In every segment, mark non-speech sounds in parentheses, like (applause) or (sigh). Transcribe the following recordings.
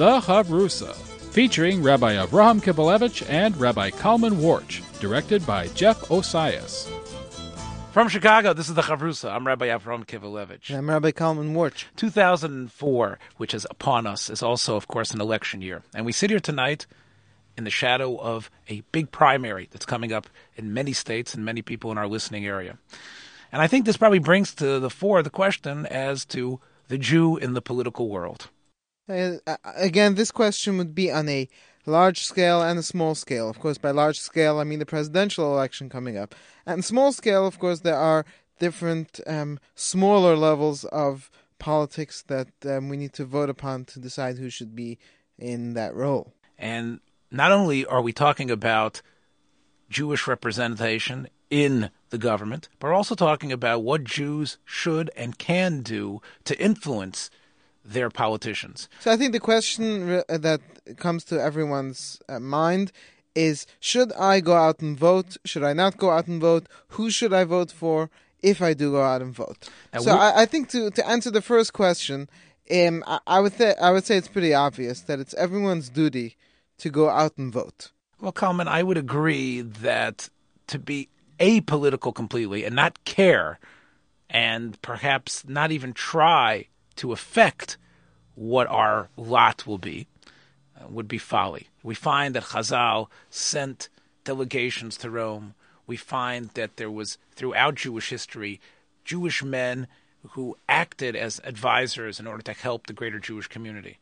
The Chavrusa, featuring Rabbi Avraham Kibalevich and Rabbi Kalman Warch, directed by Jeff Osias. From Chicago, this is the Chavrusa. I'm Rabbi Avraham Kivalevich. I'm Rabbi Kalman Warch. 2004, which is upon us, is also, of course, an election year. And we sit here tonight in the shadow of a big primary that's coming up in many states and many people in our listening area. And I think this probably brings to the fore the question as to the Jew in the political world. Uh, again, this question would be on a large scale and a small scale. Of course, by large scale, I mean the presidential election coming up. And small scale, of course, there are different um, smaller levels of politics that um, we need to vote upon to decide who should be in that role. And not only are we talking about Jewish representation in the government, but we're also talking about what Jews should and can do to influence their politicians. So I think the question that comes to everyone's uh, mind is should I go out and vote? Should I not go out and vote? Who should I vote for if I do go out and vote? Now, so I, I, think to, to answer the first question, um, I, I, would th- I would say it's pretty obvious that it's everyone's duty to go out and vote. Well, Kalman, I would agree that to be apolitical completely and not care and perhaps not even try to affect what our lot will be uh, would be folly. We find that Chazal sent delegations to Rome. We find that there was, throughout Jewish history, Jewish men who acted as advisors in order to help the greater Jewish community.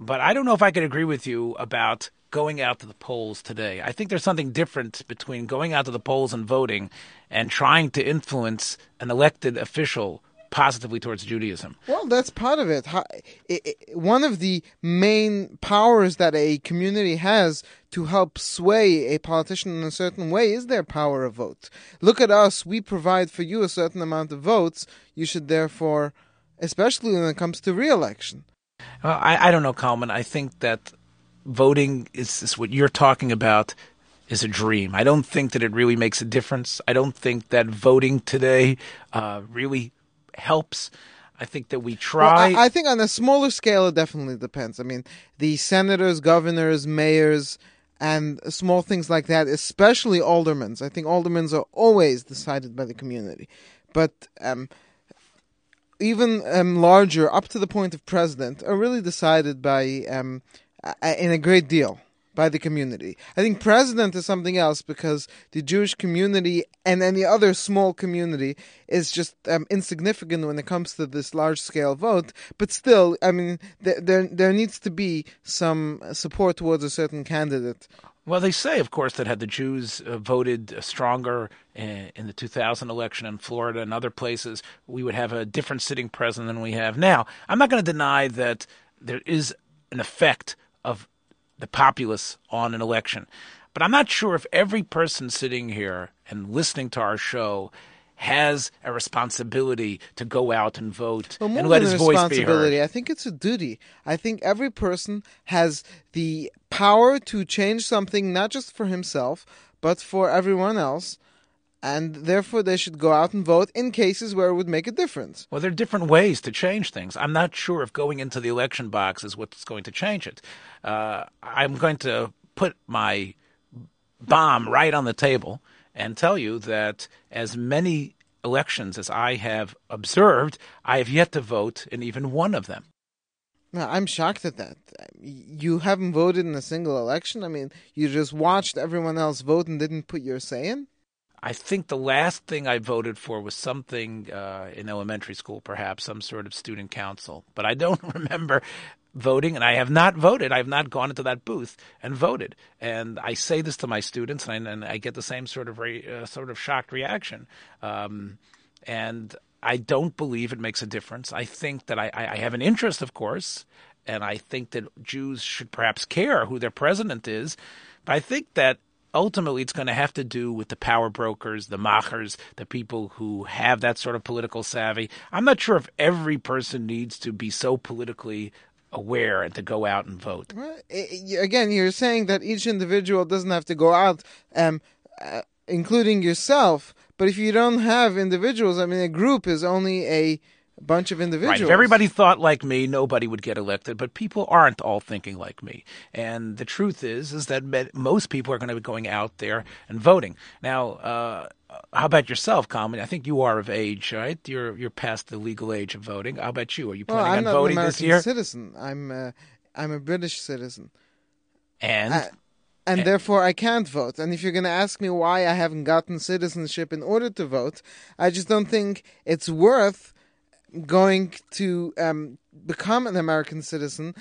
But I don't know if I could agree with you about going out to the polls today. I think there's something different between going out to the polls and voting and trying to influence an elected official positively towards Judaism. Well, that's part of it. One of the main powers that a community has to help sway a politician in a certain way is their power of vote. Look at us, we provide for you a certain amount of votes. You should therefore, especially when it comes to re election. Well, I, I don't know, Kalman. I think that voting is, is what you're talking about is a dream. I don't think that it really makes a difference. I don't think that voting today uh, really helps. I think that we try. Well, I, I, think on a smaller scale, it definitely depends. I mean, the senators, governors, mayors, and small things like that, especially aldermans. I think aldermans are always decided by the community. But um, even um, larger, up to the point of president, are really decided by um, in a great deal by the community. I think president is something else because the Jewish community and any other small community is just um, insignificant when it comes to this large scale vote. But still, I mean, there, there, there needs to be some support towards a certain candidate. Well, they say, of course, that had the Jews uh, voted stronger in, uh, in the 2000 election in Florida and other places, we would have a different sitting president than we have now. I'm not going to deny that there is an effect of the populace on an election. But I'm not sure if every person sitting here and listening to our show has a responsibility to go out and vote well, and let his voice be heard. I think it's a duty. I think every person has the power to change something, not just for himself, but for everyone else and therefore they should go out and vote in cases where it would make a difference. Well, there are different ways to change things. I'm not sure if going into the election box is what's going to change it. Uh, I'm going to put my bomb right on the table and tell you that as many elections as I have observed, I have yet to vote in even one of them. No, I'm shocked at that. You haven't voted in a single election? I mean, you just watched everyone else vote and didn't put your say in? I think the last thing I voted for was something uh, in elementary school, perhaps some sort of student council. But I don't (laughs) remember voting, and I have not voted. I have not gone into that booth and voted. And I say this to my students, and I, and I get the same sort of re, uh, sort of shocked reaction. Um, and I don't believe it makes a difference. I think that I, I have an interest, of course, and I think that Jews should perhaps care who their president is. But I think that ultimately it's going to have to do with the power brokers, the machers, the people who have that sort of political savvy. I'm not sure if every person needs to be so politically aware and to go out and vote. Again, you're saying that each individual doesn't have to go out, um, uh, including yourself. But if you don't have individuals, I mean, a group is only a bunch of individuals. Right. If everybody thought like me, nobody would get elected. But people aren't all thinking like me. And the truth is, is that most people are going to be going out there and voting. Now, uh, how about yourself, Kalman? I think you are of age, right? You're you're past the legal age of voting. How about you? Are you planning well, I'm on voting an this year? Citizen. I'm uh, I'm a British citizen. And. Uh, and therefore I can't vote. And if you're going to ask me why I haven't gotten citizenship in order to vote, I just don't think it's worth going to um, become an American citizen.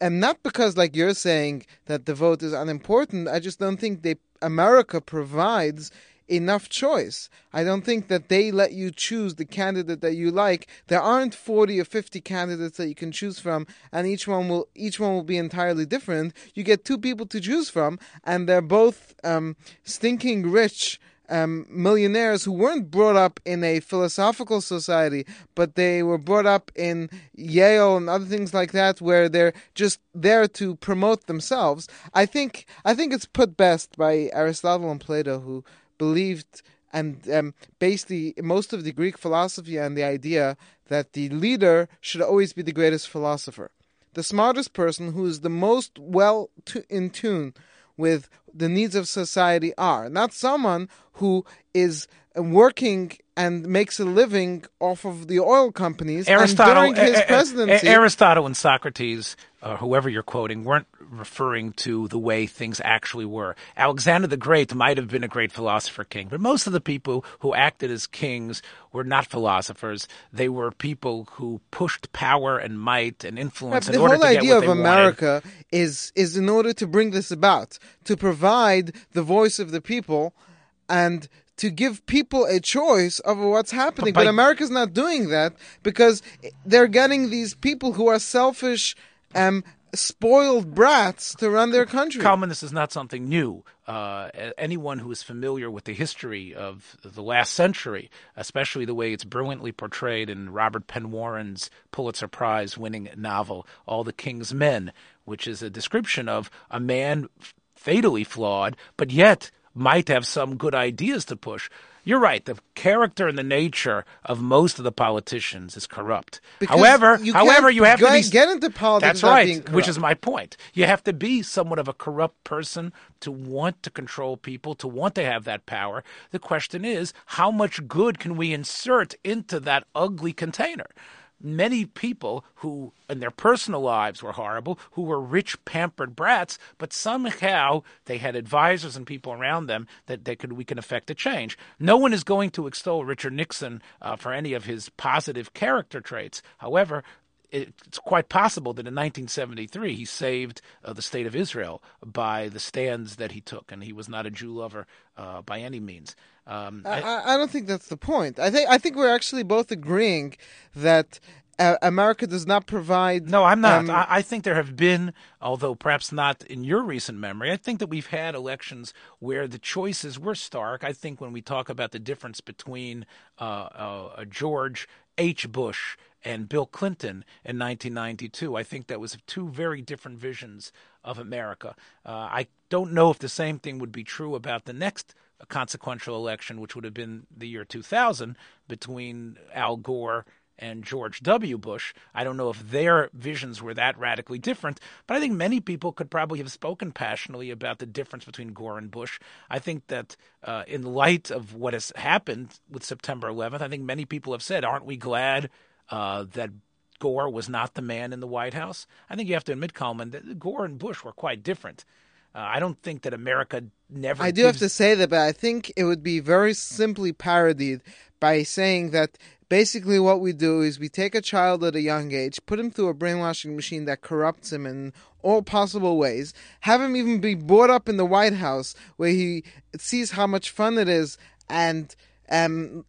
And not because, like you're saying, that the vote is unimportant. I just don't think they America provides enough choice. I don't think that they let you choose the candidate that you like. There aren't 40 or 50 candidates that you can choose from and each one will each one will be entirely different. You get two people to choose from and they're both um, stinking rich um, millionaires who weren't brought up in a philosophical society, but they were brought up in Yale and other things like that, where they're just there to promote themselves. I think I think it's put best by Aristotle and Plato, who believed and um, basically most of the Greek philosophy on the idea that the leader should always be the greatest philosopher, the smartest person who is the most well to, in tune with the needs of society are, not someone who is working and makes a living off of the oil companies. Aristotle, and during his presidency, Aristotle and Socrates, uh, whoever you're quoting, weren't referring to the way things actually were. Alexander the Great might have been a great philosopher king, but most of the people who acted as kings were not philosophers. They were people who pushed power and might and influence yeah, in order to get what they The whole idea of America wanted. is is in order to bring this about, to provide the voice of the people and to give people a choice of what's happening. But, but America's not doing that because they're getting these people who are selfish, um, spoiled brats to run their country. This is not something new. Uh, anyone who is familiar with the history of the last century, especially the way it's brilliantly portrayed in Robert Penn Warren's Pulitzer Prize winning novel, All the King's Men, which is a description of a man fatally flawed, but yet might have some good ideas to push. You're right. The character and the nature of most of the politicians is corrupt. Because however, you however, you have to be get into politics. That's right. Which is my point. You have to be somewhat of a corrupt person to want to control people, to want to have that power. The question is, how much good can we insert into that ugly container? Many people who in their personal lives were horrible, who were rich, pampered brats, but somehow they had advisors and people around them that they could we can affect a change. No one is going to extol Richard Nixon uh, for any of his positive character traits. However, it's quite possible that in 1973 he saved uh, the state of Israel by the stands that he took, and he was not a Jew lover uh, by any means. Um, I, I, I, don't think that's the point. I think I think we're actually both agreeing that uh, America does not provide. No, I'm not. Um, I, I, think there have been, although perhaps not in your recent memory, I think that we've had elections where the choices were stark. I think when we talk about the difference between uh, uh, George H. Bush and Bill Clinton in 1992. I think that was two very different visions of America. Uh, I don't know if the same thing would be true about the next consequential election, which would have been the year 2000 between Al Gore and George W. Bush. I don't know if their visions were that radically different, but I think many people could probably have spoken passionately about the difference between Gore and Bush. I think that uh, in light of what has happened with September 11th, I think many people have said, aren't we glad uh, that Gore was not the man in the White House? I think you have to admit, Kalman, that Gore and Bush were quite different. Uh, I don't think that America never. I do gives... have to say that, but I think it would be very simply parodied by saying that basically what we do is we take a child at a young age, put him through a brainwashing machine that corrupts him in all possible ways, have him even be brought up in the White House where he sees how much fun it is, and um,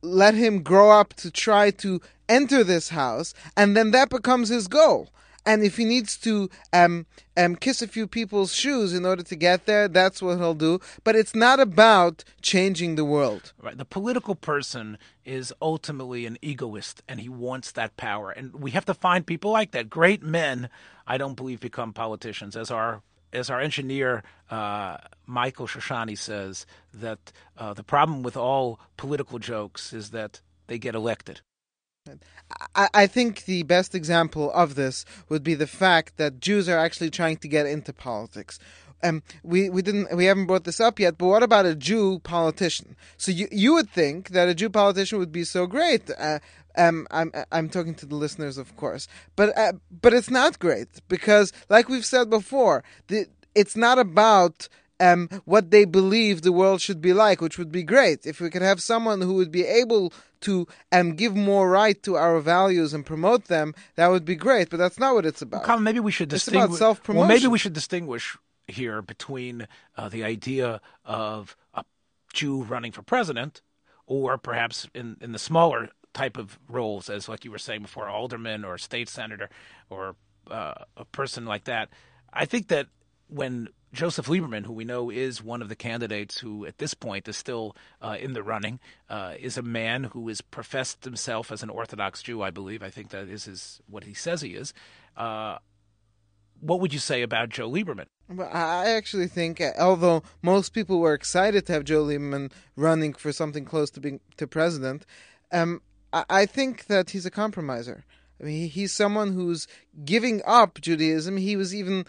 let him grow up to try to enter this house, and then that becomes his goal. And if he needs to um, um, kiss a few people's shoes in order to get there, that's what he'll do. But it's not about changing the world. Right. The political person is ultimately an egoist, and he wants that power. And we have to find people like that. Great men, I don't believe, become politicians, as our as our engineer uh, Michael Shoshani says, that uh, the problem with all political jokes is that they get elected. I, think the best example of this would be the fact that Jews are actually trying to get into politics. Um, we we didn't we haven't brought this up yet, but what about a Jew politician? So you you would think that a Jew politician would be so great. Uh, um, I'm I'm talking to the listeners, of course, but uh, but it's not great because, like we've said before, the, it's not about um, what they believe the world should be like, which would be great if we could have someone who would be able to um, give more right to our values and promote them. That would be great, but that's not what it's about. Well, Kalman, maybe we should It's distinguish. about self-promotion. Well, maybe we should distinguish here between uh, the idea of a Jew running for president, or perhaps in in the smaller type of roles, as like you were saying before, alderman or state senator or uh, a person like that. I think that when Joseph Lieberman, who we know is one of the candidates who at this point is still uh, in the running, uh, is a man who has professed himself as an Orthodox Jew, I believe. I think that is his, what he says he is. Uh, what would you say about Joe Lieberman? Well, I actually think, uh, although most people were excited to have Joe Lieberman running for something close to being to president, um, I, I think that he's a compromiser. I mean, he's someone who's giving up Judaism. He was even.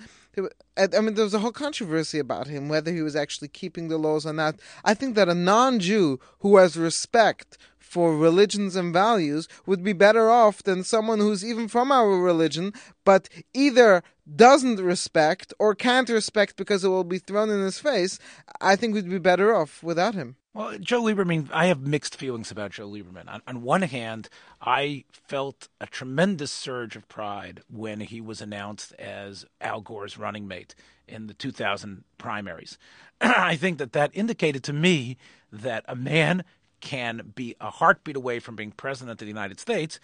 I mean, there was a whole controversy about him, whether he was actually keeping the laws or not. I think that a non Jew who has respect for religions and values would be better off than someone who's even from our religion, but either doesn't respect or can't respect because it will be thrown in his face. I think we'd be better off without him. Well, Joe Lieberman, I have mixed feelings about Joe Lieberman. On, on one hand, I felt a tremendous surge of pride when he was announced as Al Gore's running mate in the 2000 primaries. (clears throat) I think that that indicated to me that a man can be a heartbeat away from being president of the United States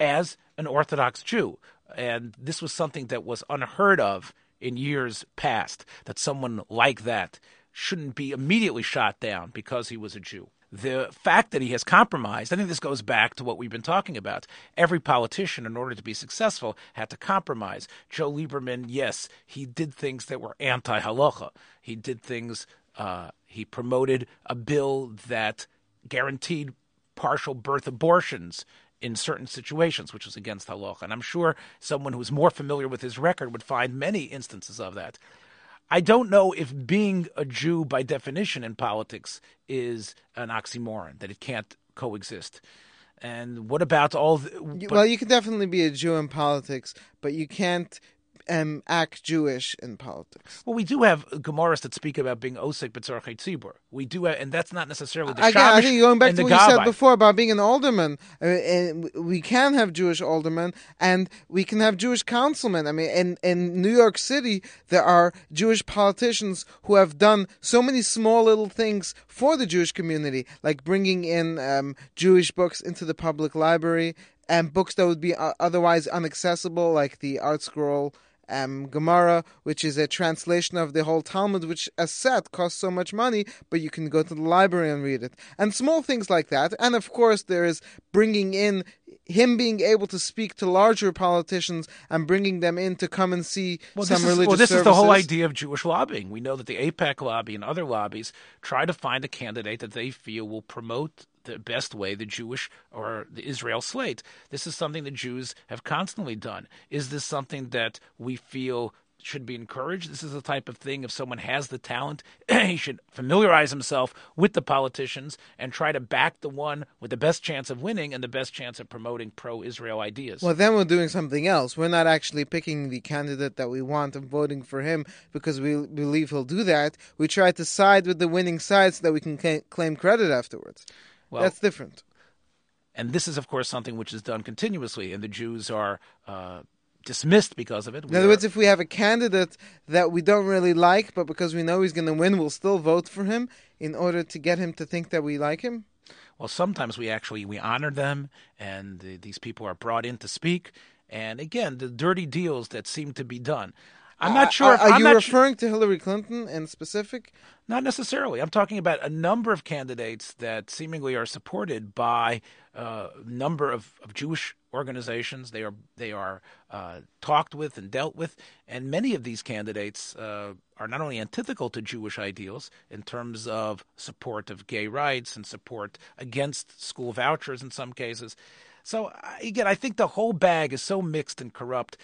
as an Orthodox Jew. And this was something that was unheard of in years past, that someone like that shouldn't be immediately shot down because he was a Jew. The fact that he has compromised, I think this goes back to what we've been talking about. Every politician, in order to be successful, had to compromise. Joe Lieberman, yes, he did things that were anti halacha. He did things, uh, he promoted a bill that guaranteed partial birth abortions in certain situations, which was against halacha. And I'm sure someone who's more familiar with his record would find many instances of that. I don't know if being a Jew by definition in politics is an oxymoron, that it can't coexist. And what about all the. But- well, you can definitely be a Jew in politics, but you can't um, act Jewish in politics. well, we do have Gemaras that speak about being osik b'tzarchei tzibur. We do, have, and that's not necessarily the Again, I think going back to what you said before about being an alderman, uh, and we can have Jewish aldermen, and we can have Jewish councilmen. I mean, in in New York City, there are Jewish politicians who have done so many small little things for the Jewish community, like bringing in um, Jewish books into the public library and books that would be uh, otherwise inaccessible, like the ArtScroll um, Gemara, which is a translation of the whole Talmud, which, as set costs so much money, but you can go to the library and read it. And small things like that. And of course, there is bringing in him being able to speak to larger politicians and bringing them in to come and see Well, some this is, religious well, this is the whole idea of Jewish lobbying. We know that the AIPAC lobby and other lobbies try to find a candidate that they feel will promote the best way the Jewish or the Israel slate. This is something the Jews have constantly done. Is this something that we feel should be encouraged? This is the type of thing if someone has the talent, (clears throat) he should familiarize himself with the politicians and try to back the one with the best chance of winning and the best chance of promoting pro-Israel ideas. Well, then we're doing something else. We're not actually picking the candidate that we want and voting for him because we believe he'll do that. We try to side with the winning side so that we can claim credit afterwards. Well, That's different. And this is, of course, something which is done continuously, and the Jews are uh, dismissed because of it. In other are- words, if we have a candidate that we don't really like, but because we know he's going to win, we'll still vote for him in order to get him to think that we like him. well, sometimes we actually we honor them, and the, these people are brought in to speak. And again, the dirty deals that seem to be done. I'm not sure. Are, if- are I'm you su- referring to Hillary Clinton in specific? Not necessarily. I'm talking about a number of candidates that seemingly are supported by a number of, of Jewish organizations. They are they are uh, talked with and dealt with, and many of these candidates uh, are not only antithetical to Jewish ideals in terms of support of gay rights and support against school vouchers in some cases. So again, I think the whole bag is so mixed and corrupt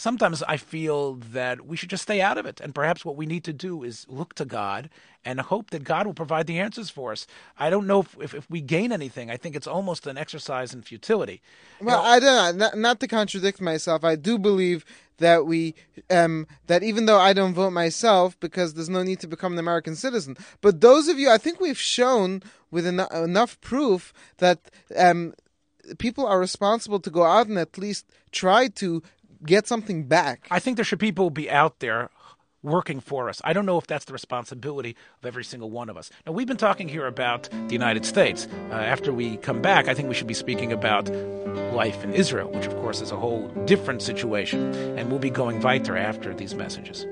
sometimes I feel that we should just stay out of it. And perhaps what we need to do is look to God and hope that God will provide the answers for us. I don't know if, if, if we gain anything. I think it's almost an exercise in futility. Well, you know, I don't know. Not, not, to contradict myself, I do believe that we um, that even though I don't vote myself because there's no need to become an American citizen, but those of you, I think we've shown with en- enough proof that. Um, people are responsible to go out and at least try to get something back. I think there should people be out there working for us. I don't know if that's the responsibility of every single one of us. Now, we've been talking here about the United States. Uh, after we come back, I think we should be speaking about life in Israel, which, of course, is a whole different situation. And we'll be going weiter after these messages.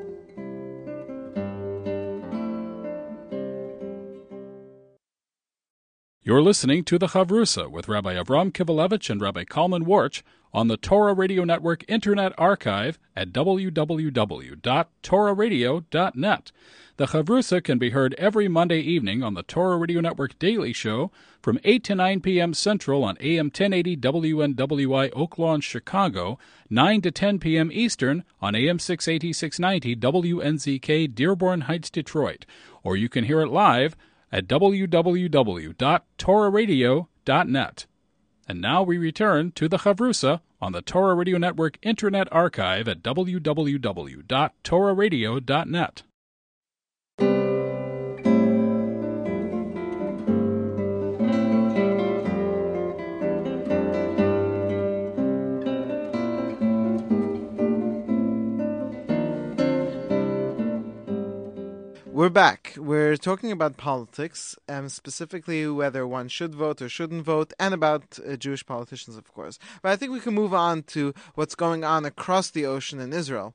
You're listening to the Chavrusa with Rabbi Avram Kivelevitz and Rabbi Kalman Warch on the Torah Radio Network Internet Archive at www.torahradio.net. The Chavrusa can be heard every Monday evening on the Torah Radio Network Daily Show from 8 to 9 p.m. Central on AM 1080 WNWI Oak Lawn, Chicago, 9 to 10 p.m. Eastern on AM 680 690 WNZK Dearborn Heights, Detroit. Or you can hear it live at www.torahradio.net. And now we return to the Chavrusa on the Torah Radio Network Internet Archive at www.torahradio.net. We're back. We're talking about politics, specifically whether one should vote or shouldn't vote, and about uh, Jewish politicians, of course. But I think we can move on to what's going on across the ocean in Israel.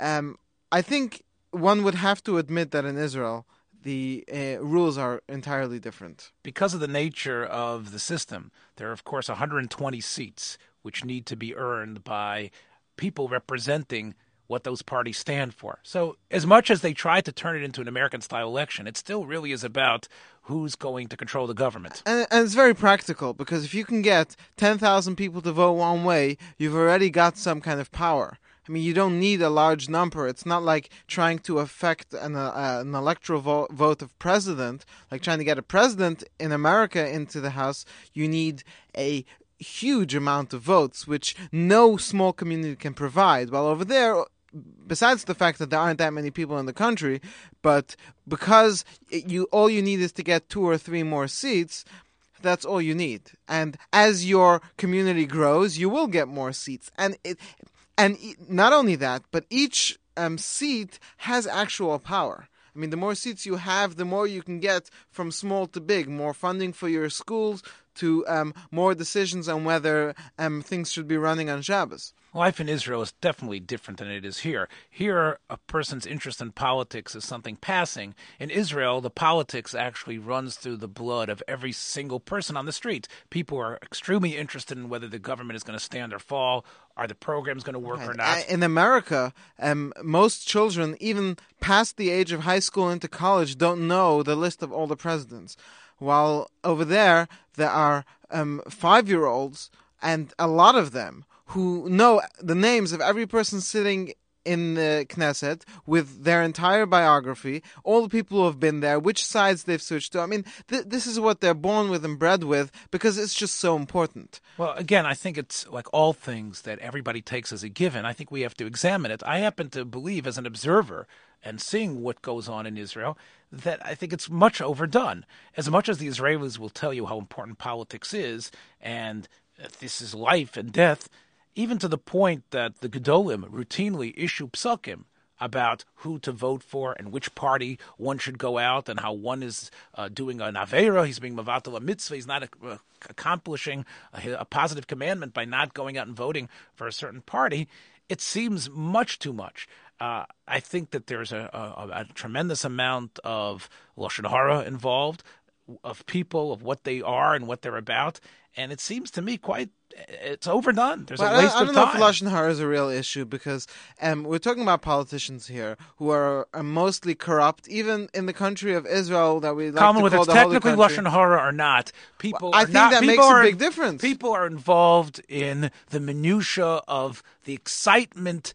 Um, I think one would have to admit that in Israel, the uh, rules are entirely different. Because of the nature of the system, there are, of course, 120 seats which need to be earned by people representing what those parties stand for. So, as much as they try to turn it into an American style election, it still really is about who's going to control the government. And, and, it's very practical because if you can get 10,000 people to vote one way, you've already got some kind of power. I mean, you don't need a large number. It's not like trying to affect an, uh, an electoral vo- vote of president, like trying to get a president in America into the House. You need a huge amount of votes, which no small community can provide. While over there, besides the fact that there aren't that many people in the country, but because you all you need is to get two or three more seats, that's all you need. And as your community grows, you will get more seats. And it, and not only that, but each um, seat has actual power. I mean, the more seats you have, the more you can get from small to big. More funding for your schools, to um, more decisions on whether um, things should be running on Shabbos. Life in Israel is definitely different than it is here. Here, a person's interest in politics is something passing. In Israel, the politics actually runs through the blood of every single person on the street. People are extremely interested in whether the government is going to stand or fall. Are the programs going to work right. or not? In America, um, most children, even past the age of high school into college, don't know the list of all the presidents while over there there are um, five year olds and a lot of them who know the names of every person sitting in the Knesset with their entire biography, all the people who have been there, which sides they've switched to. I mean, th- this is what they're born with and bred with because it's just so important. Well, again, I think it's like all things that everybody takes as a given. I think we have to examine it. I happen to believe, as an observer and seeing what goes on in Israel, that I think it's much overdone. As much as the Israelis will tell you how important politics is and this is life and death, even to the point that the Gedolim routinely issue psakim about who to vote for and which party one should go out and how one is uh, doing an avera, he's being mavatal a mitzvah, he's not uh, accomplishing a, a, positive commandment by not going out and voting for a certain party. It seems much too much. Uh, I think that there's a, a, a, tremendous amount of lashon hara involved. Of people, of what they are and what they're about. And it seems to me quite it's overdone. There's Well, a I, waste I don't of know time. if lashon hara is a real issue because um, we're talking about politicians here who are, are mostly corrupt, even in the country of Israel that we like Common to whether call it's technically Country. lashon hara or not, people. I are think not, that makes a big difference. People are involved in the minutia of the excitement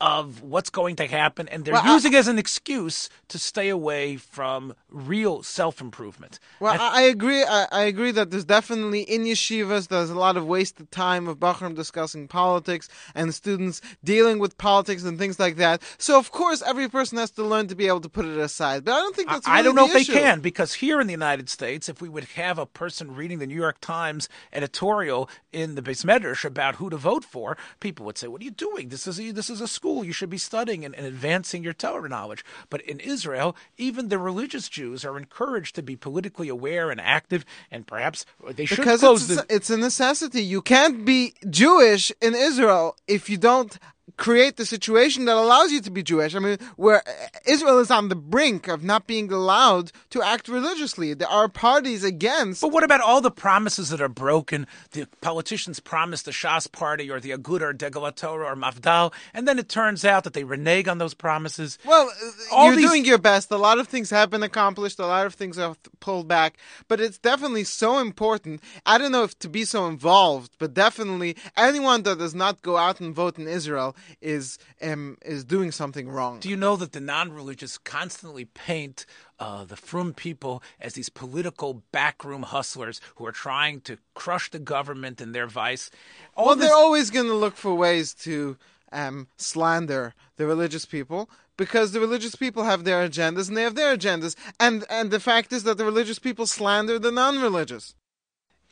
of what's going to happen, and they're Well, I- using it as an excuse to stay away from real self improvement. Well, I, I agree. I, I agree that there's definitely in yeshivas there's a lot of wasted time of Bachram discussing politics and students dealing with politics and things like that. So of course every person has to learn to be able to put it aside. But I don't think that's. I don't know the if they can because here in the United States, if we would have a person reading the New York Times editorial in the Beis Medrash about who to vote for, people would say, "What are you doing? This is a, this is a school. You should be studying and, and advancing your Torah knowledge." But in Israel, even the religious Jews are encouraged to be politically aware and active, and perhaps they should because close it's, the. it's a necessity. You can't be Jewish in Israel if you don't create the situation that allows you to be Jewish. I mean, where Israel is on the brink of not being allowed to act religiously. There are parties against. But what about all the promises that are broken? The politicians promise the Shas party or the Aguda or Degel Torah or Mafdal, and then it turns out that they renege on those promises. Well, All you're these- doing your best. A lot of things have been accomplished. A lot of things are pulled back. But it's definitely so important. I don't know if to be so involved, but definitely anyone that does not go out and vote in Israel is um, is doing something wrong. Do you know that the non-religious constantly paint uh, the frum people as these political backroom hustlers who are trying to crush the government and their vice? All well, this- they're always going to look for ways to um, slander the religious people because the religious people have their agendas and they have their agendas. And and the fact is that the religious people slander the non-religious.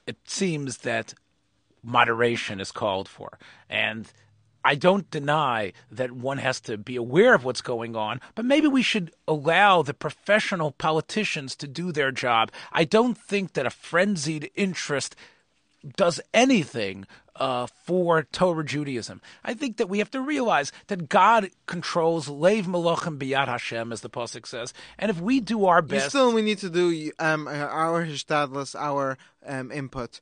it seems that moderation is called for. And I don't deny that one has to be aware of what's going on, but maybe we should allow the professional politicians to do their job. I don't think that a frenzied interest does anything uh, for Torah Judaism. I think that we have to realize that God controls Lev Malachim Biyad Hashem, as the pasuk says, and if we do our You best, Still, we need to do um, our hishtadlus, our um, input.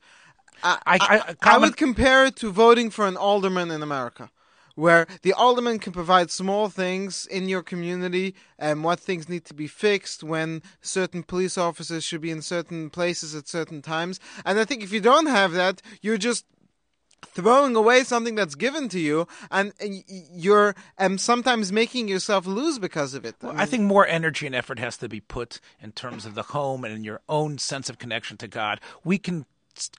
I, I- I- I would compare it to voting for an alderman in America, where the alderman can provide small things in your community and what things need to be fixed, when certain police officers should be in certain places at certain times. And I think if you don't have that, you're just throwing away something that's given to you, and you're um, sometimes making yourself lose because of it. Well, I think more energy and effort has to be put in terms of the home and in your own sense of connection to God. We can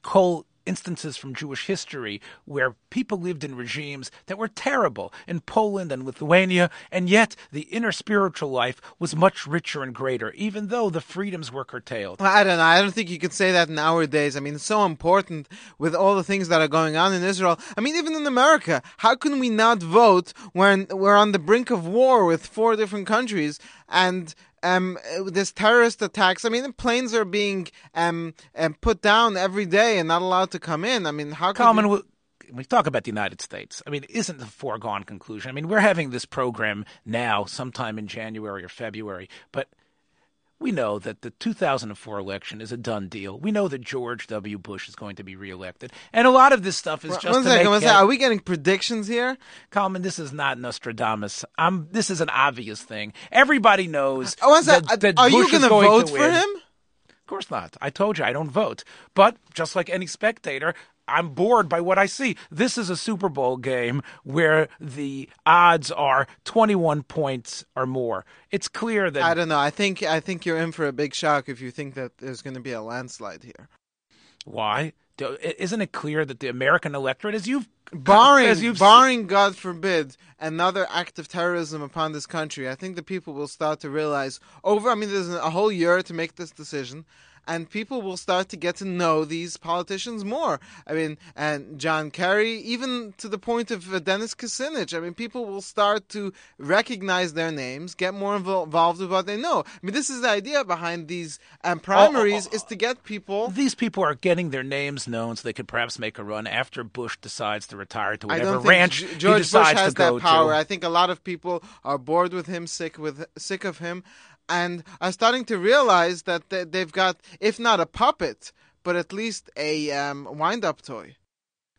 call instances from Jewish history where people lived in regimes that were terrible in Poland and Lithuania, and yet the inner spiritual life was much richer and greater, even though the freedoms were curtailed. I don't know. I don't think you could say that in our days. I mean, it's so important with all the things that are going on in Israel. I mean, even in America, how can we not vote when we're on the brink of war with four different countries and um, there's terrorist attacks? I mean, planes are being um, um, put down every day and not allowed to come in. I mean, how Common, we... we, we talk about the United States. I mean, it isn't a foregone conclusion. I mean, we're having this program now, sometime in January or February, but we know that the 2004 election is a done deal. We know that George W. Bush is going to be reelected, and a lot of this stuff is just One to make one. Are we getting predictions here? Common, this is not Nostradamus. I'm. This is an obvious thing. Everybody knows Oh, one that, second. that Are Bush you going vote to for him? Of course not. I told you I don't vote. But just like any spectator, I'm bored by what I see. This is a Super Bowl game where the odds are 21 points or more. It's clear that I don't know. I think I think you're in for a big shock if you think that there's going to be a landslide here. why? Isn't it clear that the American electorate, as you've barring as you've barring God forbid another act of terrorism upon this country, I think the people will start to realize over. I mean, there's a whole year to make this decision. And people will start to get to know these politicians more. I mean, and John Kerry, even to the point of uh, Dennis Kucinich. I mean, people will start to recognize their names, get more invol- involved with what they know. I mean, this is the idea behind these um, primaries: is to get people. these people are getting their names known so they could perhaps make a run after Bush decides to retire to whatever ranch G- he George Bush has to go that power. to. I think a lot of people are bored with him, sick with sick of him. And are starting to realize that they- they've got, if not a puppet, but at least a um, wind-up toy.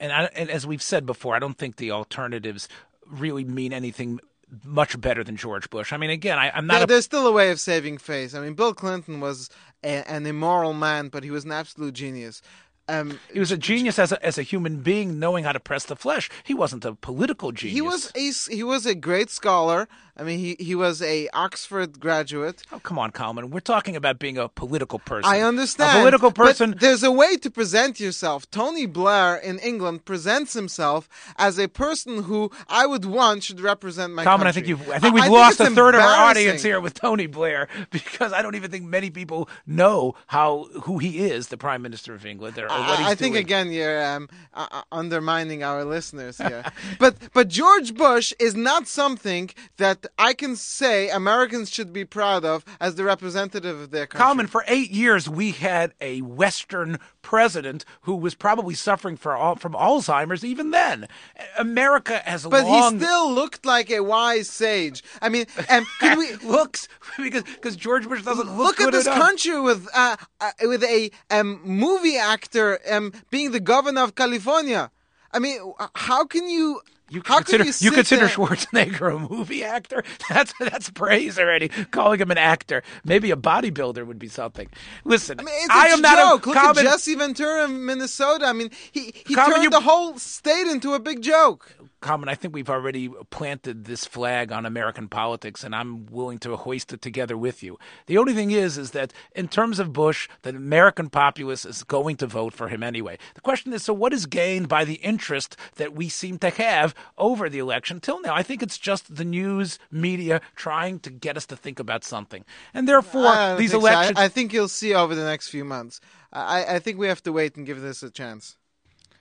And, I, and as we've said before, I don't think the alternatives really mean anything much better than George Bush. I mean, again, I, I'm not. There- a, there's still a way of saving face. I mean, Bill Clinton was a, an immoral man, but he was an absolute genius. Um, he was a genius as a, as a human being, knowing how to press the flesh. He wasn't a political genius. he was a he was a great scholar. I mean, he he was a Oxford graduate. Oh, come on, Kalman. We're talking about being a political person. I understand. A political but person. there's a way to present yourself. Tony Blair in England presents himself as a person who I would want should represent my Kalman, I think you've. I think we've I lost it's a third of our audience here with Tony Blair (laughs) because I don't even think many people know how who he is, the Prime Minister of England, or, or what he's I, I think doing. again you're um, uh, uh, undermining our listeners here. (laughs) but but George Bush is not something that I can say Americans should be proud of as the representative of their country. Kalman, for eight years, we had a Western president who was probably suffering all, from Alzheimer's even then. America has but long he still looked like a wise sage. I mean, (laughs) could we (laughs) looks (laughs) because because George Bush doesn't look, look at this country with uh, uh, with a um, movie actor um, being the governor of California? I mean, how can you? You how consider you, you, consider there- Schwarzenegger a movie actor? (laughs) That's that's praise already. Calling him an actor, maybe a bodybuilder would be something. Listen, I mean, it's, I am a not joke. a Look common. at Jesse Ventura in Minnesota. I mean, he he Common, turned you- the whole state into a big joke. Kalman, I think we've already planted this flag on American politics, and I'm willing to hoist it together with you. The only thing is, is that in terms of Bush, the American populace is going to vote for him anyway. The question is, so what is gained by the interest that we seem to have over the election till now? I think it's just the news media trying to get us to think about something, and therefore these think so. I- elections. I, think you'll see over the next few months. I, I think we have to wait and give this a chance.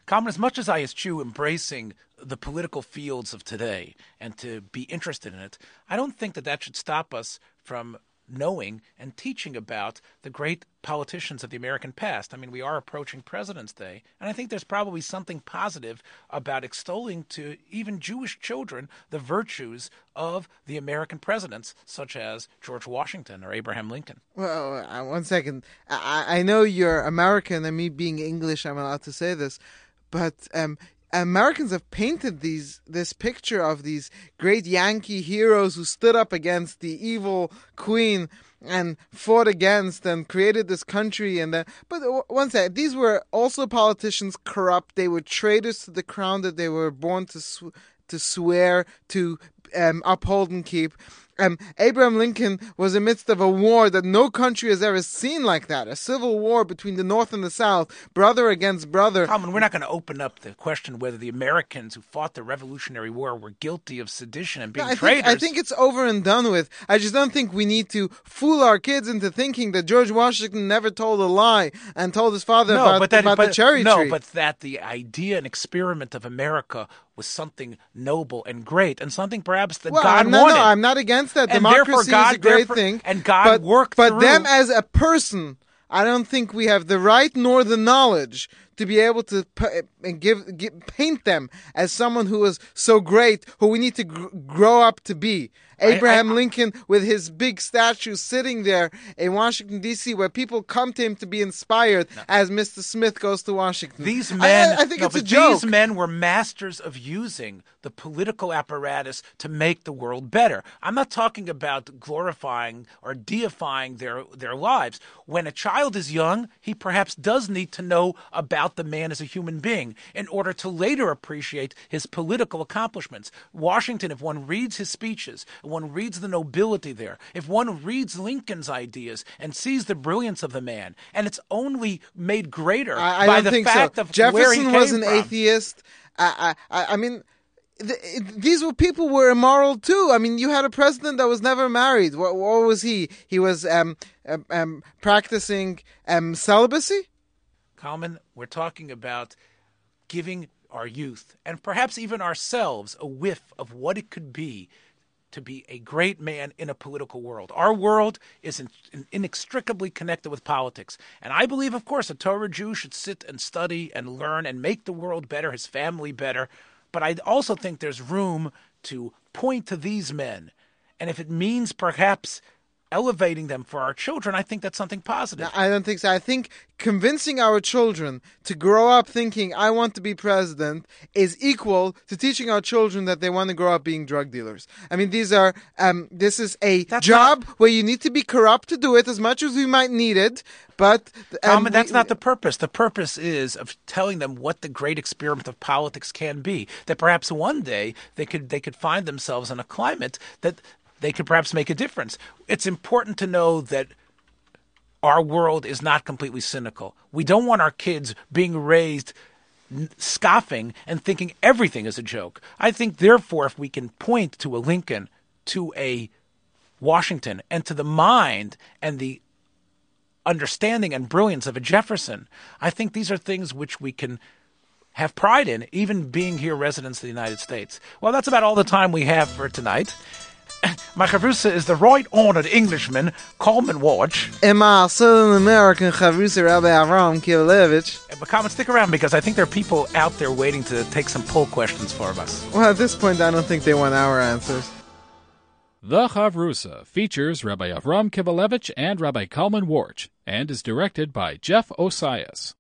Kalman, as much as I eschew embracing the political fields of today and to be interested in it, I don't think that that should stop us from knowing and teaching about the great politicians of the American past. I mean, we are approaching President's Day, and I think there's probably something positive about extolling to even Jewish children the virtues of the American presidents, such as George Washington or Abraham Lincoln. Well, uh, one second. I, I know you're American, and me being English, I'm allowed to say this, but um, Americans have painted these this picture of these great Yankee heroes who stood up against the evil queen and fought against and created this country and the, but one second these were also politicians corrupt. They were traitors to the crown that they were born to sw- to swear to um, uphold and keep um, Abraham Lincoln was amidst of a war that no country has ever seen like that. A civil war between the North and the South, brother against brother. Kalman, we're not going to open up the question whether the Americans who fought the Revolutionary War were guilty of sedition and being I think, traitors. I think it's over and done with. I just don't think we need to fool our kids into thinking that George Washington never told a lie and told his father no, about, but that, about but, the cherry no, tree. No, but that the idea and experiment of America was something noble and great, and something perhaps that well, God I'm not, wanted. no, I'm not against that. And Democracy God- is a great thing. and God but, worked But through- them as a person, I don't think we have the right nor the knowledge to be able to and give, give paint them as someone who was so great, who we need to gr- grow up to be. Abraham I- Lincoln with his big statue sitting there in Washington D.C., where people come to him to be inspired as Mr. Smith goes to Washington. These men, I, think no, it's a joke. These men were masters of using the political apparatus to make the world better. I'm not talking about glorifying or deifying their their lives. When a child is young, he perhaps does need to know about the man as a human being in order to later appreciate his political accomplishments. Washington, if one reads his speeches, one reads the nobility there, if one reads Lincoln's ideas and sees the brilliance of the man, and it's only made greater I, I by the fact so. of Jefferson was an from. atheist. I, I, I mean, th- it- these were people were immoral too. I mean, you had a president that was never married. What, what was he? He was um, um, um, practicing um, celibacy. Kalman, we're talking about giving our youth and perhaps even ourselves a whiff of what it could be to be a great man in a political world. Our world is in, in- inextricably connected with politics. And I believe, of course, a Torah Jew should sit and study and learn and make the world better, his family better. But I also think there's room to point to these men. And if it means perhaps elevating them for our children, I think that's something positive. I don't think so. I think convincing our children to grow up thinking I want to be president is equal to teaching our children that they want to grow up being drug dealers. I mean, these are um, this is a That's job where you need to be corrupt to do it as much as we might need it, but Um, um, that's we- not the purpose. The purpose is of telling them what the great experiment of politics can be. That perhaps one day they could they could find themselves in a climate that they could perhaps make a difference. It's important to know that our world is not completely cynical. We don't want our kids being raised scoffing and thinking everything is a joke. I think, therefore, if we can point to a Lincoln, to a Washington, and to the mind and the understanding and brilliance of a Jefferson, I think these are things which we can have pride in, even being here residents of the United States. Well, that's about all the time we have for tonight. (coughs) My chavrusa is the right honored Englishman, Kalman Warch. And my Southern American Chavrusa Rabbi Avram Kivalevich. Uh, but Kalman, stick around because I think there are people out there waiting to take some poll questions for us. Well, at this point, I don't think they want our answers. The Chavrusa features Rabbi Avram Kibalevich and Rabbi Kalman Warch and is directed by Jeff Osias.